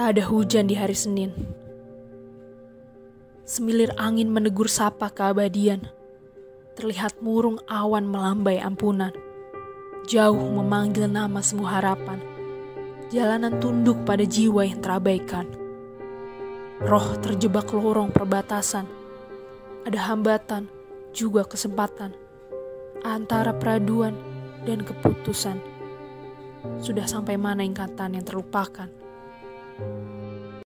Tak ada hujan di hari Senin. Semilir angin menegur sapa keabadian. Terlihat murung awan melambai ampunan. Jauh memanggil nama semua harapan. Jalanan tunduk pada jiwa yang terabaikan. Roh terjebak lorong perbatasan. Ada hambatan, juga kesempatan. Antara peraduan dan keputusan. Sudah sampai mana ingkatan yang terlupakan? Thank you.